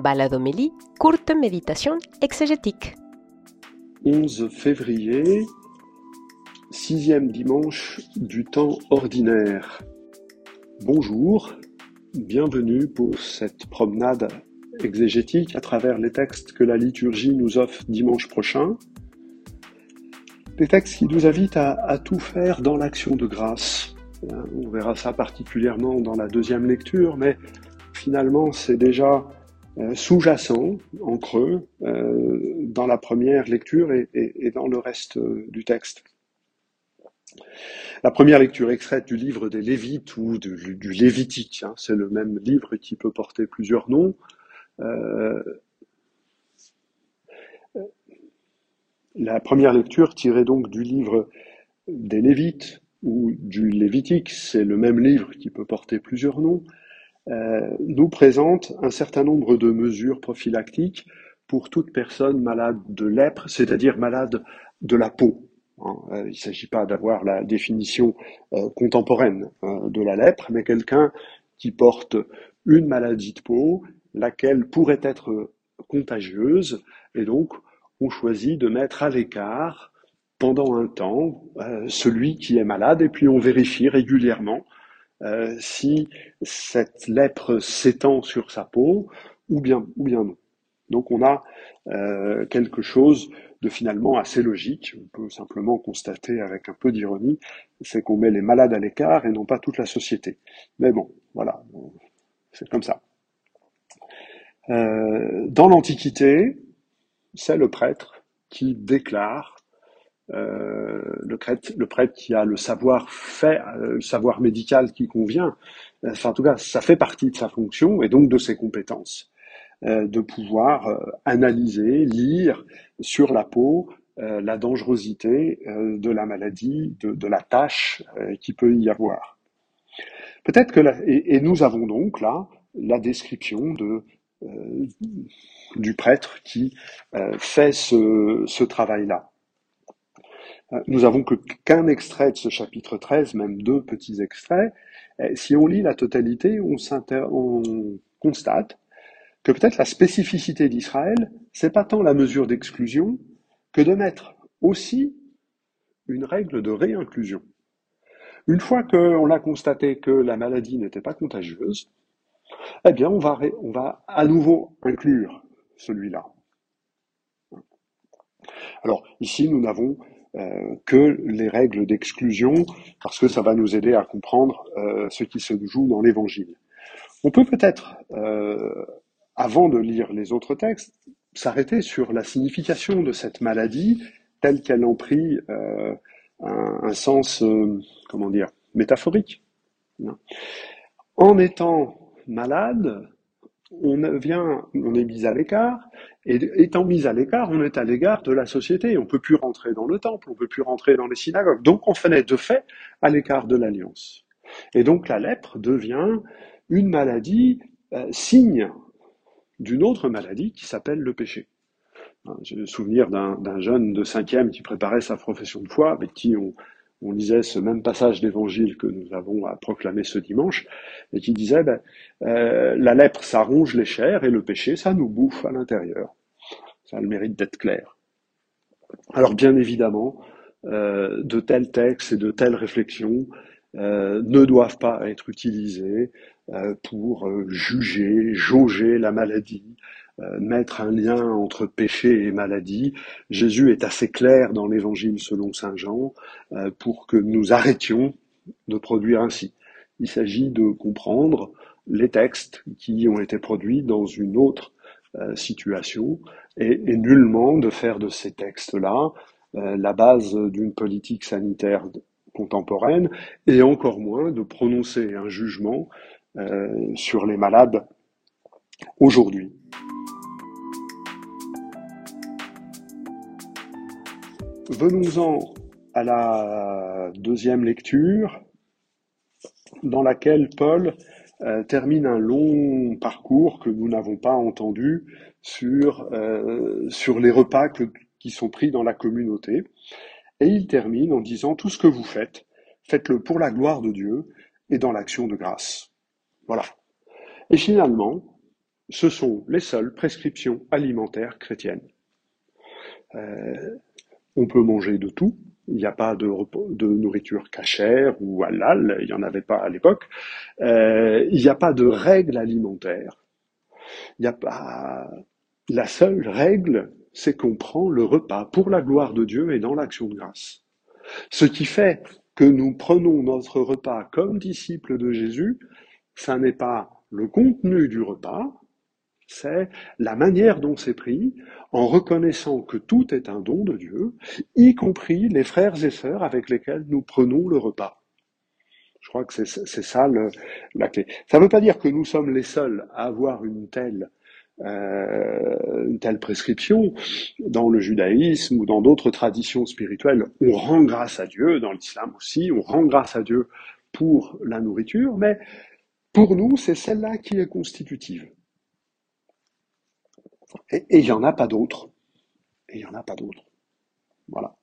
Baladomélie, courte méditation exégétique. 11 février, sixième dimanche du temps ordinaire. Bonjour, bienvenue pour cette promenade exégétique à travers les textes que la liturgie nous offre dimanche prochain. Des textes qui nous invitent à, à tout faire dans l'action de grâce. On verra ça particulièrement dans la deuxième lecture, mais finalement c'est déjà euh, sous-jacent, en creux, euh, dans la première lecture et, dans le reste euh, du texte. La première lecture extraite du livre des Lévites ou du, Lévitique, hein, c'est le même livre qui peut porter plusieurs noms. la première lecture tirée donc du livre des Lévites ou du Lévitique, c'est le même livre qui peut porter plusieurs noms. Euh, nous présente un certain nombre de mesures prophylactiques pour toute personne malade de lèpre, c'est-à-dire malade de la peau. Hein. Euh, il ne s'agit pas d'avoir la définition euh, contemporaine de la lèpre, mais quelqu'un qui porte une maladie de peau, laquelle pourrait être contagieuse, et donc on choisit de mettre à l'écart pendant un temps celui qui est malade, et puis on vérifie régulièrement euh, si cette lèpre s'étend sur sa peau ou bien, ou bien non. Donc on a euh, quelque chose de finalement assez logique. On peut simplement constater avec un peu d'ironie, c'est qu'on met les malades à l'écart et non pas toute la société. Mais bon, voilà, c'est comme ça. Euh, dans l'Antiquité, c'est le prêtre qui déclare euh, le, prêtre, qui a le savoir fait, euh, le savoir médical qui convient, euh, enfin en tout cas ça fait partie de sa fonction et donc de ses compétences, de pouvoir analyser, lire sur la peau la dangerosité de la maladie, de, la tâche qui peut y avoir. Peut-être que et, et, nous avons donc là la description de du prêtre qui fait ce travail-là. Nous avons qu'un extrait de ce chapitre 13, même deux petits extraits. si on lit la totalité, on, on constate que peut-être la spécificité d'Israël, c'est pas tant la mesure d'exclusion que de mettre aussi une règle de réinclusion. Une fois qu'on a constaté que la maladie n'était pas contagieuse, eh bien, on va, on va à nouveau inclure celui-là. Alors, ici, nous n'avons que les règles d'exclusion, parce que ça va nous aider à comprendre euh, ce qui se joue dans l'Évangile. On peut peut-être, euh, avant de lire les autres textes, s'arrêter sur la signification de cette maladie telle qu'elle en prit un, un, sens, comment dire, métaphorique. En étant malade, on est mis à l'écart, et étant mis à l'écart, on est à l'égard de la société. On peut plus rentrer dans le temple, on peut plus rentrer dans les synagogues. Donc on fait de fait à l'écart de l'alliance. Et donc la lèpre devient une maladie euh, signe d'une autre maladie qui s'appelle le péché. Hein, j'ai le souvenir d'un jeune de cinquième qui préparait sa profession de foi, avec qui on, on lisait ce même passage d'évangile que nous avons à proclamer ce dimanche, et qui disait ben, euh, la lèpre, ça ronge les chairs, et le péché, ça nous bouffe à l'intérieur. Ça a le mérite d'être clair. Alors bien évidemment, euh, de tels textes et de telles réflexions euh, ne doivent pas être utilisés pour juger, jauger la maladie, mettre un lien entre péché et maladie. Jésus est assez clair dans l'évangile selon Saint Jean euh, pour que nous arrêtions de produire ainsi. Il s'agit de comprendre les textes qui ont été produits dans une autre euh, situation et, nullement de faire de ces textes-là la base d'une politique sanitaire contemporaine et encore moins de prononcer un jugement sur les malades aujourd'hui. Venons-en à la deuxième lecture, dans laquelle Paul euh, termine un long parcours que nous n'avons pas entendu sur, euh, sur les repas qui sont pris dans la communauté. Et il termine en disant tout ce que vous faites, faites-le pour la gloire de Dieu et dans l'action de grâce. Voilà. Et finalement, ce sont les seules prescriptions alimentaires chrétiennes. Euh, on peut manger de tout, il n'y a pas de, nourriture cachère ou halal, il n'y en avait pas à l'époque, euh, il n'y a pas de règles alimentaires. Il n'y a pas... La seule règle, c'est qu'on prend le repas pour la gloire de Dieu et dans l'action de grâce. Ce qui fait que nous prenons notre repas comme disciples de Jésus, ça n'est pas le contenu du repas, c'est la manière dont c'est pris, en reconnaissant que tout est un don de Dieu, y compris les frères et sœurs avec lesquels nous prenons le repas. Je crois que c'est ça la clé. Ça ne veut pas dire que nous sommes les seuls à avoir une telle euh, une telle prescription. Dans le judaïsme ou dans d'autres traditions spirituelles, on rend grâce à Dieu, dans l'islam aussi, on rend grâce à Dieu pour la nourriture, mais pour nous, c'est celle-là qui est constitutive. Et il n'y en a pas d'autres. Et il n'y en a pas d'autres. Voilà.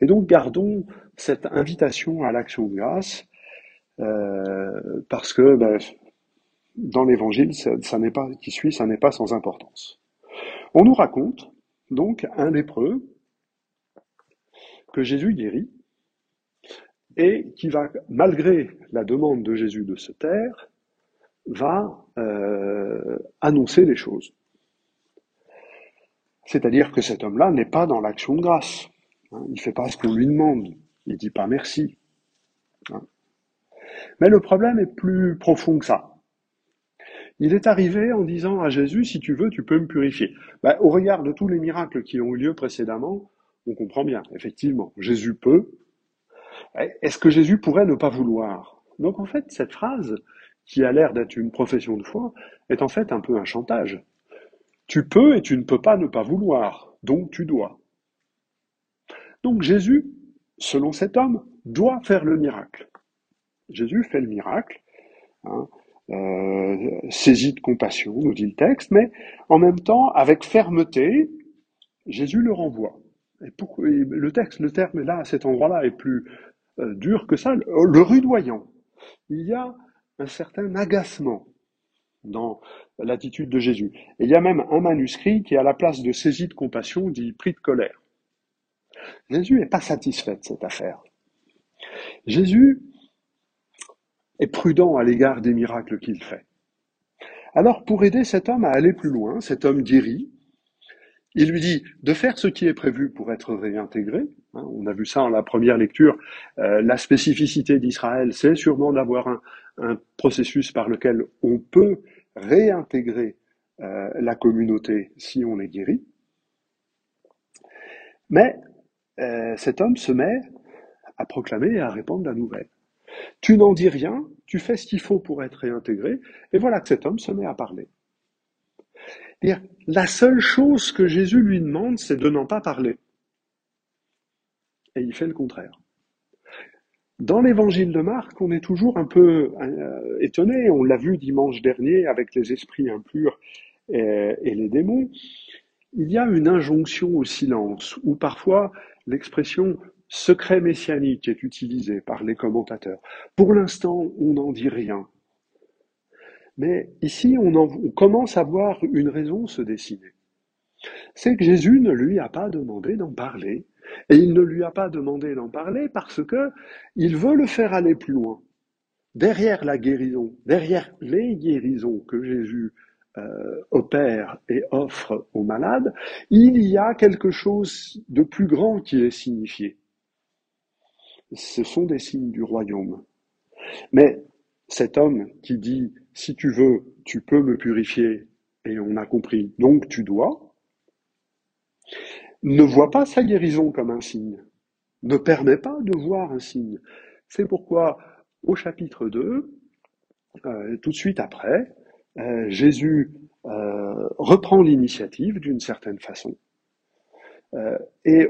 Et donc gardons cette invitation à l'action de grâce, euh, parce que ben, dans l'évangile, ça, n'est pas qui suit, ça n'est pas sans importance. On nous raconte donc un lépreux que Jésus guérit et qui va, malgré la demande de Jésus de se taire, va euh, annoncer les choses. C'est-à-dire que cet homme-là n'est pas dans l'action de grâce. Hein. il ne fait pas ce qu'on lui demande. Il ne dit pas merci. Hein. Mais le problème est plus profond que ça. Il est arrivé en disant à Jésus, si tu veux, tu peux me purifier. Ben, au regard de tous les miracles qui ont eu lieu précédemment, on comprend bien, effectivement, Jésus peut. Est-ce que Jésus pourrait ne pas vouloir? Donc en fait, cette phrase, qui a l'air d'être une profession de foi, est en fait un peu un chantage. Tu peux et tu ne peux pas ne pas vouloir, donc tu dois. Donc Jésus, selon cet homme, doit faire le miracle. Jésus fait le miracle. Hein, euh, saisi de compassion, nous dit le texte, mais en même temps, avec fermeté, Jésus le renvoie. Et, le texte, le terme là, à cet endroit-là, est plus euh, dur que ça, le rudoyant. Il y a un certain agacement dans l'attitude de Jésus. Et il y a même un manuscrit qui, à la place de saisie de compassion, dit pris de colère. Jésus n'est pas satisfait de cette affaire. Jésus est prudent à l'égard des miracles qu'il fait. Alors, pour aider cet homme à aller plus loin, cet homme guéri, il lui dit de faire ce qui est prévu pour être réintégré. Hein, on a vu ça en la première lecture. Euh, la spécificité d'Israël, c'est sûrement d'avoir un, processus par lequel on peut réintégrer euh, la communauté si on est guéri. Mais euh, cet homme se met à proclamer et à répandre la nouvelle. Tu n'en dis rien, tu fais ce qu'il faut pour être réintégré, et voilà que cet homme se met à parler. La seule chose que Jésus lui demande, c'est de n'en pas parler. Et il fait le contraire. Dans l'évangile de Marc, on est toujours un peu euh, étonné, on l'a vu dimanche dernier avec les esprits impurs et, et les démons, il y a une injonction au silence, ou parfois l'expression secret messianique est utilisé par les commentateurs. Pour l'instant, on n'en dit rien. Mais ici, on, commence à voir une raison se dessiner. C'est que Jésus ne lui a pas demandé d'en parler. Et il ne lui a pas demandé d'en parler parce que il veut le faire aller plus loin. Derrière la guérison, derrière les guérisons que Jésus euh, opère et offre aux malades, il y a quelque chose de plus grand qui est signifié ce sont des signes du royaume. Mais cet homme qui dit, si tu veux, tu peux me purifier, et on a compris, donc tu dois, ne voit pas sa guérison comme un signe, ne permet pas de voir un signe. C'est pourquoi au chapitre 2, euh, tout de suite après, euh, Jésus euh, reprend l'initiative d'une certaine façon. et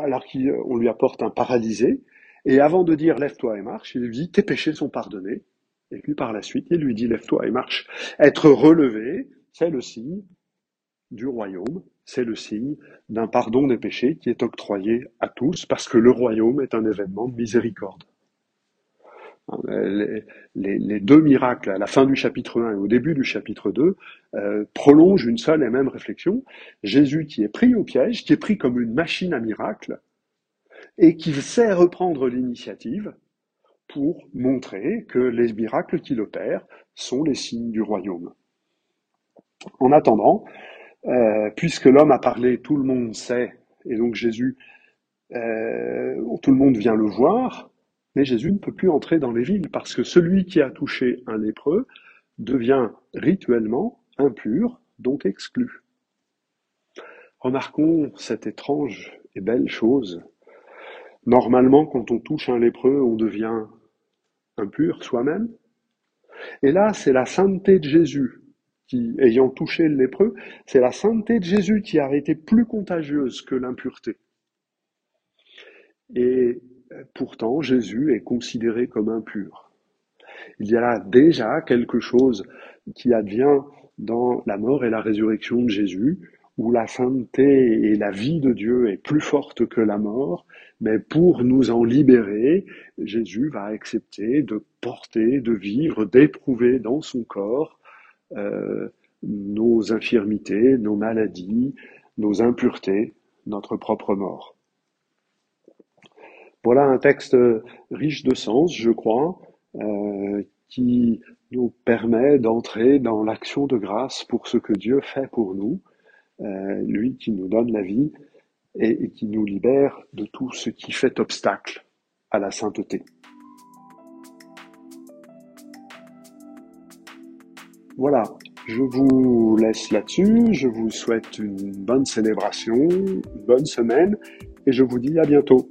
alors qu'on lui apporte un paralysé, et avant de dire lève-toi et marche, il lui dit tes péchés sont pardonnés. Et puis par la suite, il lui dit lève-toi et marche. Être relevé, c'est le signe du royaume, c'est le signe d'un pardon des péchés qui est octroyé à tous parce que le royaume est un événement de miséricorde. Hein, les, deux miracles, à la fin du chapitre 1 et au début du chapitre 2, euh, prolongent une seule et même réflexion. Jésus qui est pris au piège, qui est pris comme une machine à miracles, et qui sait reprendre l'initiative pour montrer que les miracles qu'il opère sont les signes du royaume. En attendant, euh, puisque l'homme a parlé, tout le monde sait, et donc Jésus, euh, tout le monde vient le voir, mais Jésus ne peut plus entrer dans les villes parce que celui qui a touché un lépreux devient rituellement impur, donc exclu. Remarquons cette étrange et belle chose. Normalement, quand on touche un lépreux, on devient impur soi-même. Et là, c'est la sainteté de Jésus qui, ayant touché le lépreux, c'est la sainteté de Jésus qui a été plus contagieuse que l'impureté. Et pourtant Jésus est considéré comme impur. Il y a là déjà quelque chose qui advient dans la mort et la résurrection de Jésus, où la sainteté et la vie de Dieu est plus forte que la mort, mais pour nous en libérer, Jésus va accepter de porter, de vivre, d'éprouver dans son corps euh, nos infirmités, nos maladies, nos impuretés, notre propre mort. Voilà un texte riche de sens, je crois, euh, qui nous permet d'entrer dans l'action de grâce pour ce que Dieu fait pour nous, lui qui nous donne la vie et, et qui nous libère de tout ce qui fait obstacle à la sainteté. Voilà, je vous laisse là-dessus, je vous souhaite une bonne célébration, une bonne semaine et je vous dis à bientôt.